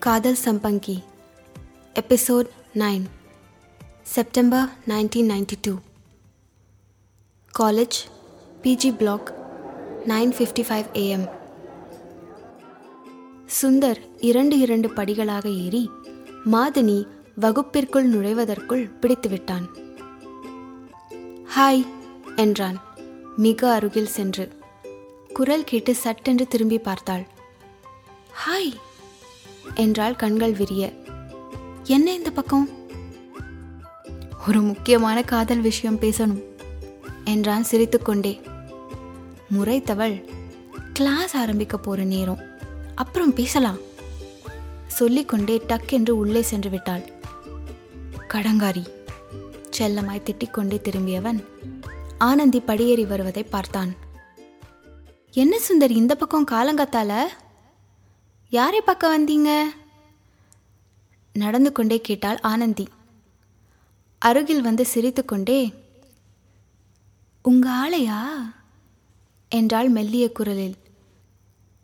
Kadhal Sampangi episode nine September nineteen ninety two college PG block nine fifty five AM Sundar இரண்டு இரண்டு படிகளாக ஏறி மாதினி வகுப்பிற்குள் நுழைவதற்குள் பிடித்துவிட்டான் hi என்றான் மிக அருகில் சென்று. குரல் கேட்டு சட்டென்று திரும்பி பார்த்தாள். ஹாய் என்றாள் கண்கள் விரிய. என்ன இந்த பக்கம்? ஒரு முக்கியமான காதல் விஷயம் பேசணும் என்றான் சிரித்துக்கொண்டே முறைத்தவள் கிளாஸ் ஆரம்பிக்க போற நேரம். அப்புறம் பேசலாம். சொல்லிக்கொண்டே டக் என்று உள்ளே சென்று விட்டாள். கடங்காரி செல்லமாய் திட்டிக்கொண்டே திரும்பியவன் ஆனந்தி படியேறி வருவதை பார்த்தான். என்ன சுந்தர் இந்த பக்கம் காலங்கத்தால? யாரை பார்க்க வந்தீங்க? நடந்து கொண்டே கேட்டாள் ஆனந்தி. அருகில் வந்து சிரித்துக்கொண்டே உங்க ஆளையா? என்றாள் மெல்லிய குரலில்.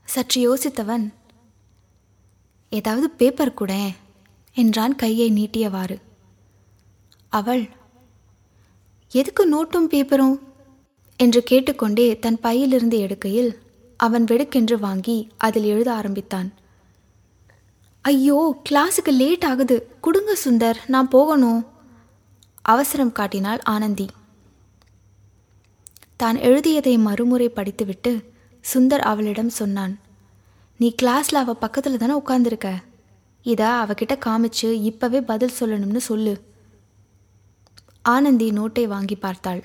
சற்று யோசித்தவன் ஏதாவது பேப்பர் கூட? என்றான் கையை நீட்டியவாறு. அவள் எதுக்கு நோட்டும் பேப்பரும் என்று கேட்டுக்கொண்டே தன் பையிலிருந்து எடுக்கையில் அவன் வெடுக்கென்று வாங்கி அதில் எழுத ஆரம்பித்தான். ஐயோ கிளாஸுக்கு லேட் ஆகுது. கொடுங்க சுந்தர். நான் போகணும். அவசரம் காட்டினாள் ஆனந்தி. தான் எழுதியதை மறுமுறை படித்துவிட்டு சுந்தர் அவளிடம் சொன்னான் நீ கிளாஸில் அவள் பக்கத்தில் தானே உட்காந்துருக்க இதை அவகிட்ட காமிச்சு இப்பவே பதில் சொல்லணும்னு சொல்லு. ஆனந்தி நோட்டை வாங்கி பார்த்தாள்.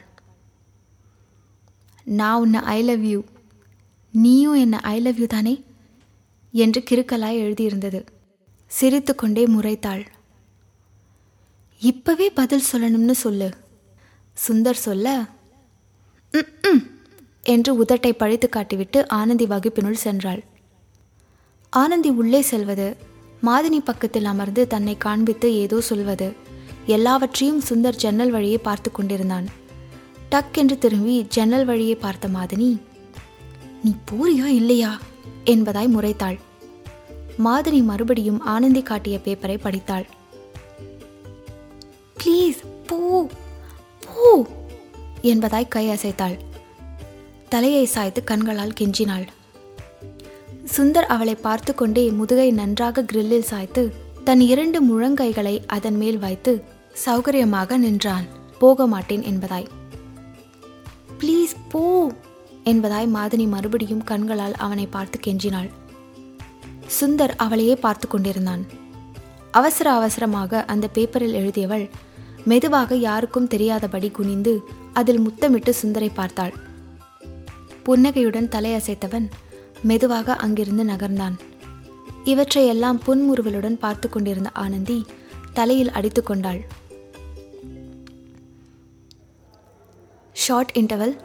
நான் உன்னை ஐ லவ் யூ நீயும் என்ன ஐ லவ் யூ தானே? என்று கிறுக்கலாய் எழுதியிருந்தது. சிரித்துக்கொண்டே முறைத்தாள். இப்பவே பதில் சொல்லணும்னு சொல்லு. சுந்தர் சொல்ல என்று உதட்டை பழித்து காட்டிவிட்டு ஆனந்தி வகுப்பினுள் சென்றாள். ஆனந்தி உள்ளே செல்வது மாதினி பக்கத்தில் அமர்ந்து தன்னை காண்பித்து ஏதோ சொல்வது எல்லாவற்றையும் சுந்தர் ஜன்னல் வழியே பார்த்து கொண்டிருந்தான். டக் என்று திரும்பி ஜன்னல் வழியே பார்த்த மாதினி நீ போறியா இல்லையா? என்பதாய் முறைத்தாள். மாதிரி மறுபடியும் ஆனந்தி காட்டிய பேப்பரை படித்தாள். ப்ளீஸ் போ போ என்பதாய் கை அசைத்தாள். தலையை சாய்த்து கண்களால் கெஞ்சினாள். சுந்தர் அவளை பார்த்து கொண்டே முதுகை நன்றாக கிரில்லில் சாய்த்து தன் இரண்டு முழங்கைகளை அதன் மேல் வைத்து சௌகரியமாக நின்றான். போக மாட்டேன் என்பதாய். ப்ளீஸ் போ என்பதாய் மாதினி மறுபடியும் கண்களால் அவனை பார்த்து கெஞ்சினாள். சுந்தர் அவளையே பார்த்து கொண்டிருந்தான். அவசர அவசரமாக அந்த பேப்பரில் எழுதியவள் மெதுவாக யாருக்கும் தெரியாதபடி குனிந்து அதில் முத்தமிட்டு சுந்தரை பார்த்தாள். புன்னகையுடன் தலையசைத்தவன் மெதுவாக அங்கிருந்து நகர்ந்தான். இவற்றையெல்லாம் புன்முறுவலுடன் பார்த்து கொண்டிருந்த ஆனந்தி தலையில் அடித்து கொண்டாள். Short interval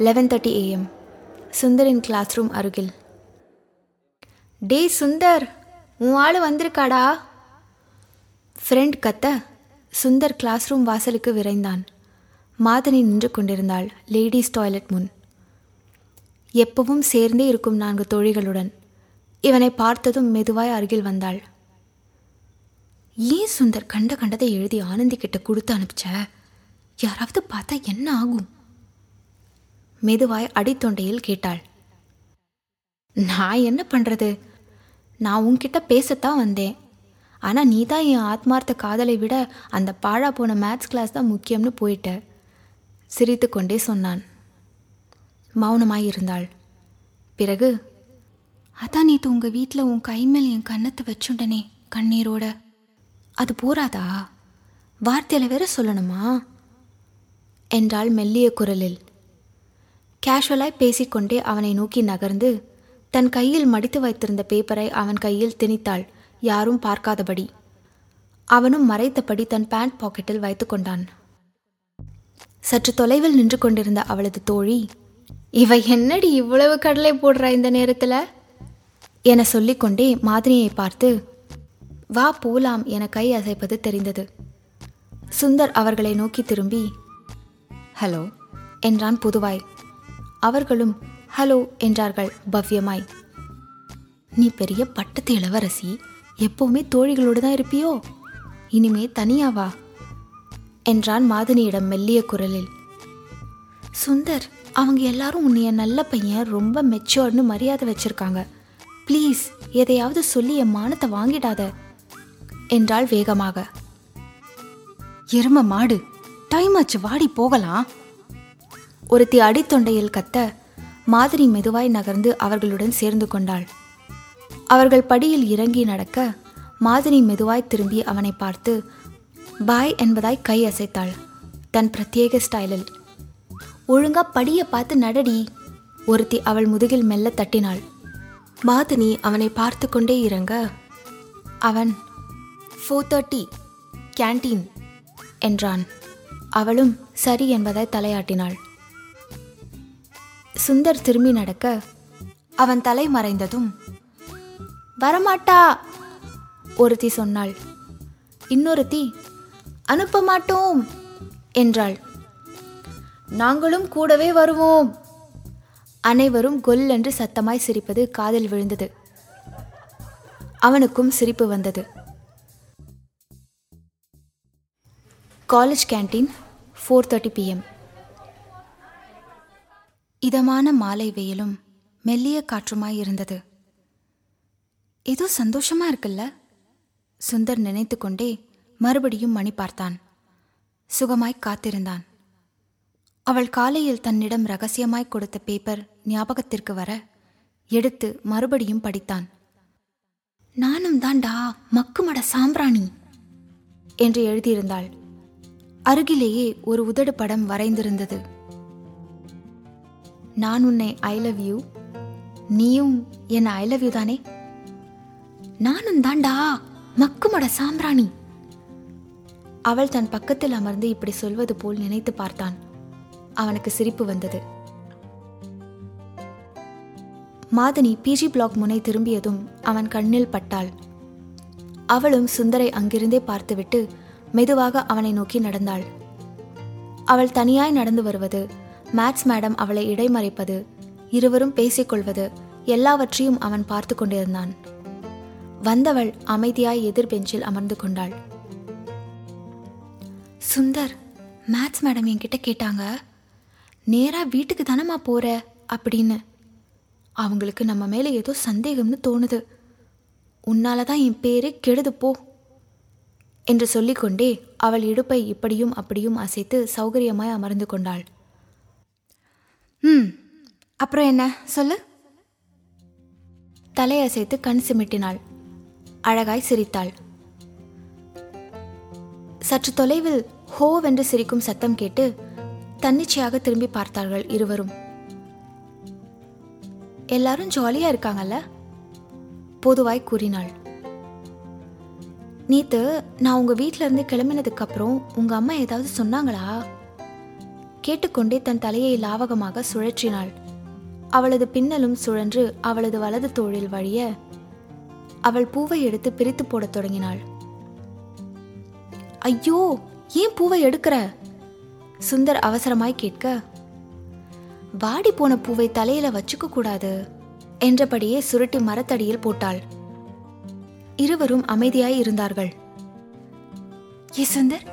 eleven thirty AM சுந்தரின் class room அருகில். டே சுந்தர் உன் ஆள் வந்திருக்காடா? ஃப்ரெண்ட் கத்த. சுந்தர் கிளாஸ் ரூம் வாசலுக்கு விரைந்தான். மாதனி நின்று கொண்டிருந்தாள் லேடிஸ் டாய்லெட் முன். எப்பவும் சேர்ந்தே இருக்கும் நான்கு தோழிகளுடன். இவனை பார்த்ததும் மெதுவாய் அருகில் வந்தாள். ஏன் சுந்தர் கண்ட கண்டதை எழுதி ஆனந்தி கிட்ட கொடுத்து அனுப்பிச்ச? யாராவது பார்த்தா என்ன ஆகும்? மெதுவாய் அடித்தொண்டையில் கேட்டாள். நான் என்ன பண்றது? நான் உன்கிட்ட பேசத்தான் வந்தேன். ஆனா நீ தான் என் ஆத்மார்த்த காதலை விட அந்த பாழா போன மேத்ஸ் கிளாஸ் தான் முக்கியம்னு போயிட்ட. சிரித்து கொண்டே சொன்னான். மௌனமாய் இருந்தாள். பிறகு அதான் நேற்று உங்க வீட்டில் உன் கை மேல் என் கன்னத்தை வச்சுண்டனே கண்ணீரோட. அது போராதா வார்த்தையில வேற சொல்லணுமா? என்றாள் மெல்லிய குரலில். கேஷுவலாய் பேசிக்கொண்டே அவனை நோக்கி நகர்ந்து தன் கையில் மடித்து வைத்திருந்த பேப்பரை அவன் கையில் திணித்தாள் யாரும் பார்க்காதபடி. அவனும் மறைத்தபடி தன் பேண்ட் பாக்கெட்டில் வைத்துக்கொண்டான் சற்று தொலைவில் நின்று கொண்டிருந்த அவளது தோழி இவ என்னடி இவ்வளவு கடலை போடுறா இந்த நேரத்தில்? என சொல்லிக்கொண்டே மாதிரியை பார்த்து வா போலாம் என கை அசைப்பது தெரிந்தது. சுந்தர் அவர்களை நோக்கி திரும்பி ஹலோ என்றான் புதுவாய். அவர்களும் ஹலோ என்றார்கள் பவ்யமாய். நீ பெரிய பட்டத்து இளவரசி எப்பவுமே தோழிகளோடு தான் இருப்பியோ? இனிமே தனியாவா என்றான் மாதனியிடம் மெல்லிய குரலில். சுந்தர் அவங்க எல்லாரும் உன்னைய நல்ல பையன் ரொம்ப மெச்சோர்னு மரியாதை வச்சிருக்காங்க. ப்ளீஸ் எதையாவது சொல்லி என் மானத்தை வாங்கிடாத என்றாள் வேகமாக. எரும மாடு டைம் ஆச்சு வாடி போகலாம். ஒருத்தி அடித்தொண்டையில் கத்த மாதிரி மெதுவாய் நகர்ந்து அவர்களுடன் சேர்ந்து கொண்டாள். அவர்கள் படியில் இறங்கி நடக்க மாதிரி மெதுவாய் திரும்பி அவனை பார்த்து பாய் என்பதாய் கை அசைத்தாள். தன் பிரத்யேக ஸ்டைலில் ஒழுங்கா படியை பார்த்து நடடி ஒருத்தி அவள் முதுகில் மெல்ல தட்டினாள். மாதினி அவனை பார்த்து கொண்டே இறங்க அவன் ஃபோர் தேர்ட்டி கேன்டீன் என்றான். அவளும் சரி என்பதை தலையாட்டினாள். சுந்தர் திரும்பி நடக்க அவன் தலை மறைந்ததும் வரமாட்டா ஒருத்தி சொன்னாள். இன்னொருத்தி அனுப்ப மாட்டோம் என்றாள். நாங்களும் கூடவே வருவோம். அனைவரும் கொல் என்று சத்தமாய் சிரிப்பது காதில் விழுந்தது. அவனுக்கும் சிரிப்பு வந்தது. College canteen four thirty PM இதமான மாலை வெயிலும் மெல்லிய காற்றுமாய் இருந்தது. ஏதோ சந்தோஷமா இருக்குல்ல? சுந்தர் நினைத்து கொண்டே மறுபடியும் மணி பார்த்தான். சுகமாய் காத்திருந்தான். அவள் காலையில் தன்னிடம் ரகசியமாய் கொடுத்த பேப்பர் ஞாபகத்திற்கு வர எடுத்து மறுபடியும் படித்தான். நானும் தாண்டா மக்குமட சாம்பிராணி என்று எழுதியிருந்தாள். அருகிலேயே ஒரு உதடு படம் வரைந்திருந்தது. நான் உன்னை ஐ லவ் யூ நீயும் என்ன ஐ லவ் யூ தானே? நானும் தாண்டா மக்குமட சாம்பிராணி. அவள் தன் பக்கத்தில் அமர்ந்து இப்படி சொல்வது போல் நினைத்து பார்த்தான். அவனுக்கு சிரிப்பு வந்தது. மாதனி பிஜி பிளாக் முனை திரும்பியதும் அவன் கண்ணில் பட்டாள். அவளும் சுந்தரை அங்கிருந்தே பார்த்துவிட்டு மெதுவாக அவனை நோக்கி நடந்தாள். அவள் தனியாய் நடந்து வருவது மேத்ஸ் மேடம் அவளை இடைமறைப்பது இருவரும் பேசிக்கொள்வது எல்லாவற்றையும் அவன் பார்த்து கொண்டிருந்தான். வந்தவள் அமைதியாய் எதிர் பெஞ்சில் அமர்ந்து கொண்டாள். சுந்தர் மேத்ஸ் மேடம் என்கிட்ட கேட்டாங்க நேரா வீட்டுக்கு தானம்மா போற? அப்படின்னு. அவங்களுக்கு நம்ம மேலே ஏதோ சந்தேகம்னு தோணுது. உன்னால தான் என் பேரு கெடுது போ. என்று சொல்லிக்கொண்டே அவள் இடுப்பை இப்படியும் அப்படியும் அசைத்து சௌகரியமாய் அமர்ந்து கொண்டாள். ம். அப்புறம் என்ன? சொல்லு. தலையசைத்து கண் சிமிட்டினாள். அழகாய் சிரித்தாள். சற்று தொலைவில் ஹோவென்று சிரிக்கும் சத்தம் கேட்டு தன்னிச்சையாக திரும்பி பார்த்தார்கள் இருவரும். எல்லாரும் ஜாலியா இருக்காங்கல்ல? பொதுவாய் கூறினாள். நீத்து நான் உங்க வீட்ல இருந்து கிளம்பினதுக்கு அப்புறம் உங்க அம்மா ஏதாவது சொன்னாங்களா? கேட்டுக்கொண்டே தன் தலையை லாவகமாக சுழற்றினாள். அவளது பின்னலும் சுழன்று அவளது வலது தோளில் வழிய அவள் பூவை எடுத்து பிரித்து போடத் தொடங்கினாள். ஐயோ ஏன் பூவை எடுக்கிற? சுந்தர் அவசரமாய் கேட்க வாடி போன பூவை தலையில வச்சுக்க கூடாது என்றபடியே சுருட்டி மரத்தடியில் போட்டாள். இருவரும் அமைதியாய் இருந்தார்கள். ஏ சுந்தர்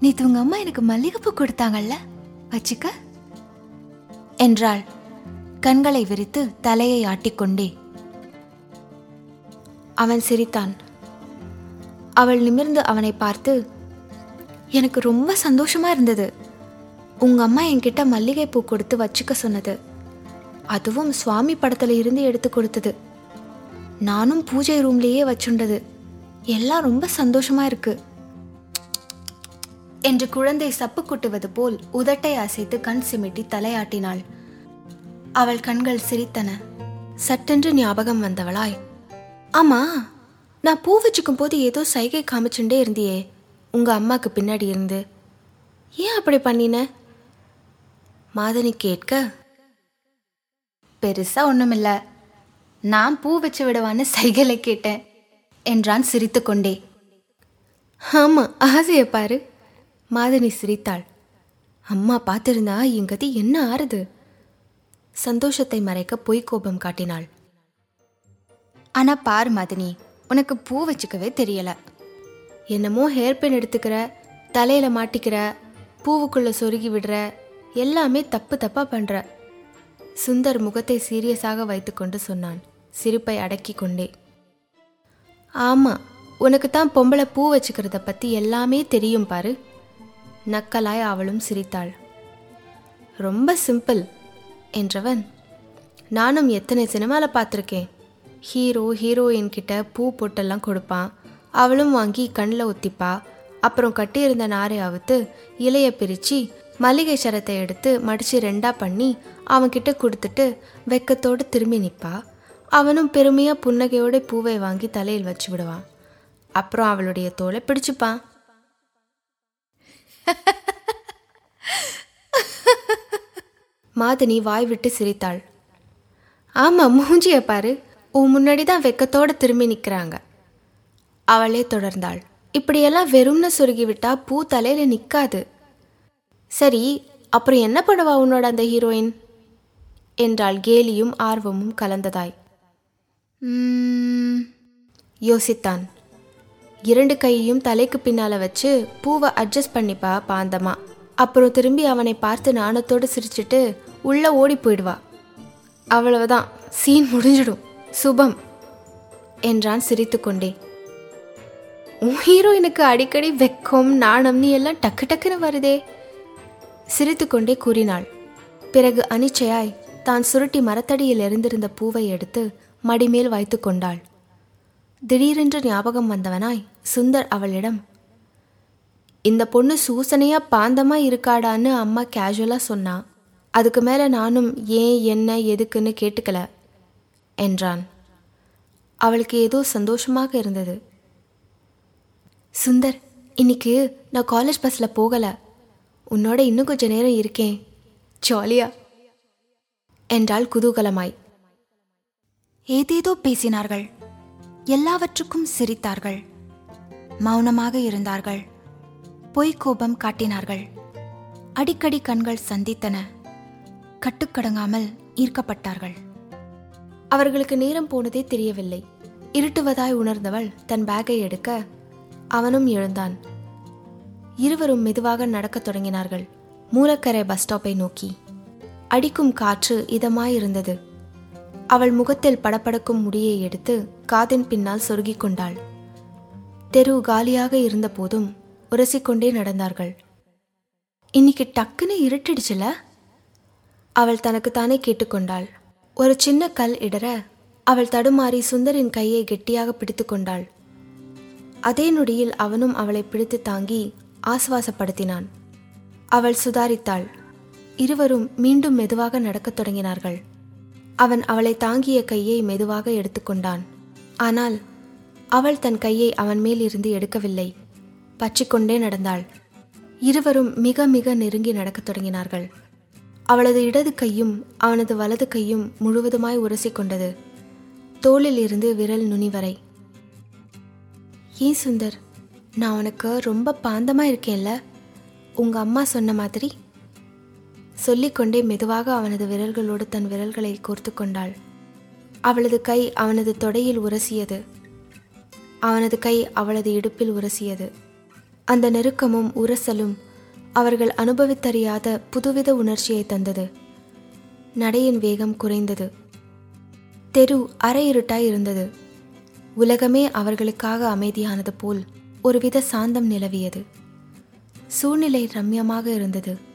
நேத்து உங்க அம்மா எனக்கு மல்லிகைப்பூ கொடுத்தாங்கல்ல? வச்சுக்க. என்றாள். கண்களை விரித்து தலையை ஆட்டிக்கொண்டே. அவன் சிரித்தான். அவள் நிமிர்ந்து அவனை பார்த்து எனக்கு ரொம்ப சந்தோஷமா இருந்தது. உங்க அம்மா என்கிட்ட மல்லிகை பூ கொடுத்து வச்சுக்க சொன்னது. அதுவும் சுவாமி படத்துல இருந்து எடுத்து கொடுத்தது. நானும் பூஜை ரூம்லேயே வச்சுண்டது. எல்லாம் ரொம்ப சந்தோஷமா இருக்கு. என்று குழந்தை சப்பு கொட்டுவது போல் உதட்டை அசைத்து கண் சிமிட்டி தலையாட்டினாள். அவள் கண்கள் சிரித்தன. சட்டென்று ஞாபகம் வந்தவளாய் ஆமா நான் பூ வச்சுக்கும் போது ஏதோ சைகை காமிச்சுட்டே இருந்தியே உங்க அம்மாக்கு பின்னாடி இருந்து. ஏன் அப்படி பண்ணின? மாதனி கேட்க பெருசா ஒண்ணுமில்ல. நான் பூ வச்சு விடுவான்னு சைகளை கேட்டேன் என்றான் சிரித்துக்கொண்டே ஆமா ஆசையை பாரு. மாதினி சிரித்தாள். அம்மா பார்த்திருந்தா என் கதி என்ன ஆறுது? சந்தோஷத்தை மறைக்க பொய் கோபம் காட்டினாள். ஆனா பார் மதினி உனக்கு பூ வச்சுக்கவே தெரியல. என்னமோ ஹேர் பின் எடுத்துக்கிற தலையில மாட்டிக்கிற பூவுக்குள்ள சொருகி விடுற எல்லாமே தப்பு தப்பா பண்ற. சுந்தர் முகத்தை சீரியஸாக வைத்துக்கொண்டு சொன்னான். சிரிப்பை அடக்கி கொண்டே. ஆமா உனக்கு தான் பொம்பளை பூ வச்சுக்கிறத பத்தி எல்லாமே தெரியும் பாரு. நக்கலாய் அவளும் சிரித்தாள். ரொம்ப சிம்பிள் என்றவன். நானும் எத்தனை சினிமாவில் பார்த்துருக்கேன். ஹீரோ ஹீரோயின் கிட்ட பூ பொட்டெல்லாம் கொடுப்பான். அவளும் வாங்கி கண்ணில் ஒத்திப்பா. அப்புறம் கட்டியிருந்த நாரை அவுத்து இலைய பிரித்து மல்லிகை சரத்தை எடுத்து மடித்து ரெண்டாக பண்ணி அவன்கிட்ட கொடுத்துட்டு வெக்கத்தோடு திரும்பி நிற்பா அவனும் பெருமையாக புன்னகையோட பூவை வாங்கி தலையில் வச்சு விடுவான். அப்புறம் அவளுடைய தோலை பிடிச்சுப்பான். மாதினி வாய் விட்டு சிரித்தாள். ஆமா மூஞ்சிய பாரு. உன் முன்னாடி தான் வெக்கத்தோட திரும்பி நிற்கிறாங்க அவளே தொடர்ந்தாள். இப்படியெல்லாம் வெறும்னு சொருகி விட்டா பூ தலையில நிற்காது சரி அப்புறம் என்ன பண்ணுவா உன்னோட அந்த ஹீரோயின்? என்றாள் கேலியும் ஆர்வமும் கலந்ததாய். யோசித்தான். இரண்டு கையையும் தலைக்கு பின்னால வச்சு பூவை அட்ஜஸ்ட் பண்ணிப்பா பாந்தமா அப்புறம் திரும்பி அவனை பார்த்து நாணத்தோடு சிரிச்சிட்டு உள்ள ஓடி போயிடுவா. அவ்வளவுதான் சீன் முடிஞ்சிடும். சுபம் என்றான் சிரித்துக்கொண்டே. உன் ஹீரோயினுக்கு அடிக்கடி வெக்கம் நாணம்னு எல்லாம் டக்கு டக்குன்னு வருதே. சிரித்துக்கொண்டே கூறினாள். பிறகு அனிச்சையாய் தான் சுருட்டி மரத்தடியில் இருந்திருந்த பூவை எடுத்து மடிமேல் வைத்து கொண்டாள் திடீரென்று ஞாபகம் வந்தவனாய் சுந்தர் அவளிடம் இந்த பொண்ணு சூசனையா பாந்தமா இருக்காடான்னு அம்மா கேஷுவலாக சொன்னா அதுக்கு மேலே நானும் ஏன் என்ன எதுக்குன்னு கேட்டுக்கல என்றான். அவளுக்கு ஏதோ சந்தோஷமாக இருந்தது. சுந்தர் இன்னைக்கு நான் காலேஜ் பஸ்ல போகல. உன்னோட இன்னும் கொஞ்ச நேரம் இருக்கேன். ஜாலியா என்றாள் குதூகலமாய். ஏதேதோ பேசினார்கள். எல்லாவற்றுக்கும் சிரித்தார்கள். மௌனமாக இருந்தார்கள். பொய்க்கோபம் காட்டினார்கள். அடிக்கடி கண்கள் சந்தித்தன. கட்டுக்கடங்காமல் ஈர்க்கப்பட்டார்கள். அவர்களுக்கு நேரம் போனதே தெரியவில்லை. இருட்டுவதாய் உணர்ந்தவள் தன் பேக்கை எடுக்க அவனும் எழுந்தான். இருவரும் மெதுவாக நடக்கத் தொடங்கினார்கள். மூலக்கரை பஸ் ஸ்டாப்பை நோக்கி. அடிக்கும் காற்று இதமாயிருந்தது அவள் முகத்தில் படபடக்கும் முடியை எடுத்து காதின் பின்னால் சொருகிக் கொண்டாள். தெரு காலியாக இருந்தபோதும் உரசிக்கொண்டே நடந்தார்கள். இன்னைக்கு டக்குன்னு இருட்டிடுச்சுல? அவள் தனக்குத்தானே கேட்டுக்கொண்டாள் ஒரு சின்ன கல் இடற அவள் தடுமாறி சுந்தரின் கையை கெட்டியாக பிடித்து கொண்டாள். அதே நொடியில் அவனும் அவளை பிடித்து தாங்கி ஆசுவாசப்படுத்தினான். அவள் சுதாரித்தாள். இருவரும் மீண்டும் மெதுவாக நடக்கத் தொடங்கினார்கள். அவன் அவளை தாங்கிய கையை மெதுவாக எடுத்துக்கொண்டான். ஆனால் அவள் தன் கையை அவன் மேல் இருந்து எடுக்கவில்லை. பற்றிக்கொண்டே நடந்தாள். இருவரும் மிக மிக நெருங்கி நடக்கத் தொடங்கினார்கள். அவளது இடது கையும் அவனது வலது கையும் முழுவதுமாய் உரசிக்கொண்டது. தோளில் இருந்து விரல் நுனி வரை. ஏன் சுந்தர் நான் உனக்கு ரொம்ப பாந்தமாக இருக்கேன்ல. உங்கள் அம்மா சொன்ன மாதிரி சொல்லிக்கொண்டே மெதுவாக அவனது விரல்களோடு தன் விரல்களை கோர்த்து கொண்டாள். அவளது கை அவனது தொடையில் உரசியது. அவனது கை அவளது இடுப்பில் உரசியது. அந்த நெருக்கமும் உரசலும் அவர்கள் அனுபவித்தறியாத புதுவித உணர்ச்சியை தந்தது. நடையின் வேகம் குறைந்தது. தெரு அரை இருட்டாய் இருந்தது. உலகமே அவர்களுக்காக அமைதியானது போல் ஒருவித சாந்தம் நிலவியது. சூழ்நிலை ரம்யமாக இருந்தது.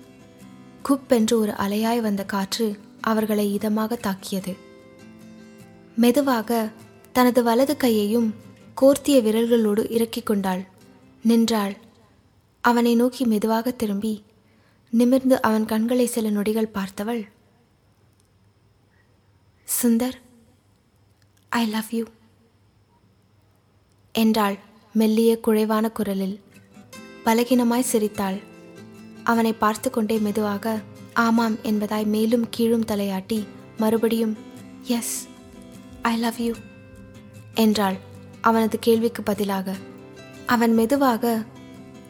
குப்பென்று ஒரு அலையாய் வந்த காற்று அவர்களை இதமாக தாக்கியது. மெதுவாக தனது வலது கையையும் கோர்த்திய விரல்களோடு இறக்கிக் கொண்டாள். நின்றாள். அவனை நோக்கி மெதுவாக திரும்பி நிமிர்ந்து அவன் கண்களை சில நொடிகள் பார்த்தவள் சுந்தர் ஐ லவ் யூ என்றாள் மெல்லிய குழைவான குரலில் பலகீனமாய் சிரித்தாள். அவனை பார்த்து கொண்டே மெதுவாக ஆமாம் என்பதாய் மேலும் கீழும் தலையாட்டி மறுபடியும் எஸ் ஐ லவ் யூ என்றாள் அவனது கேள்விக்கு பதிலாக. அவன் மெதுவாக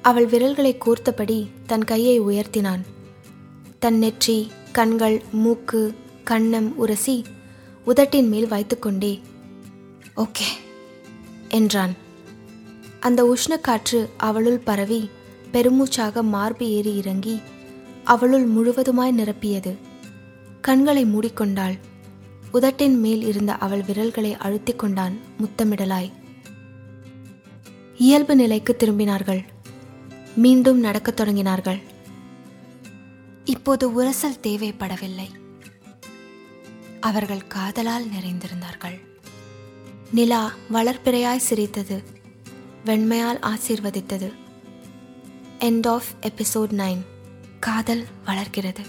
அவள் விரல்களை கூர்த்தபடி தன் கையை உயர்த்தினான். தன் நெற்றி கண்கள் மூக்கு கண்ணம் உரசி உதட்டின் மேல் வைத்துக்கொண்டே ஓகே என்றான். அந்த உஷ்ணக்காற்று அவளுள் பரவி பெருமூச்சாக மார்பு ஏறி இறங்கி அவளுள் முழுவதுமாய் நிரப்பியது. கண்களை மூடிக்கொண்டாள். உதட்டின் மேல் இருந்த அவள் விரல்களை அழுத்திக் கொண்டான் முத்தமிடலாய். இயல்பு நிலைக்கு திரும்பினார்கள். மீண்டும் நடக்கத் தொடங்கினார்கள். இப்போது உரசல் தேவைப்படவில்லை. அவர்கள் காதலால் நிறைந்திருந்தார்கள். நிலா வளர்ப்பிறையாய் சிரித்தது. வெண்மையால் ஆசீர்வதித்தது. எண்ட் ஆஃப் எபிசோட் நைன் காதல் வளர்கிறது.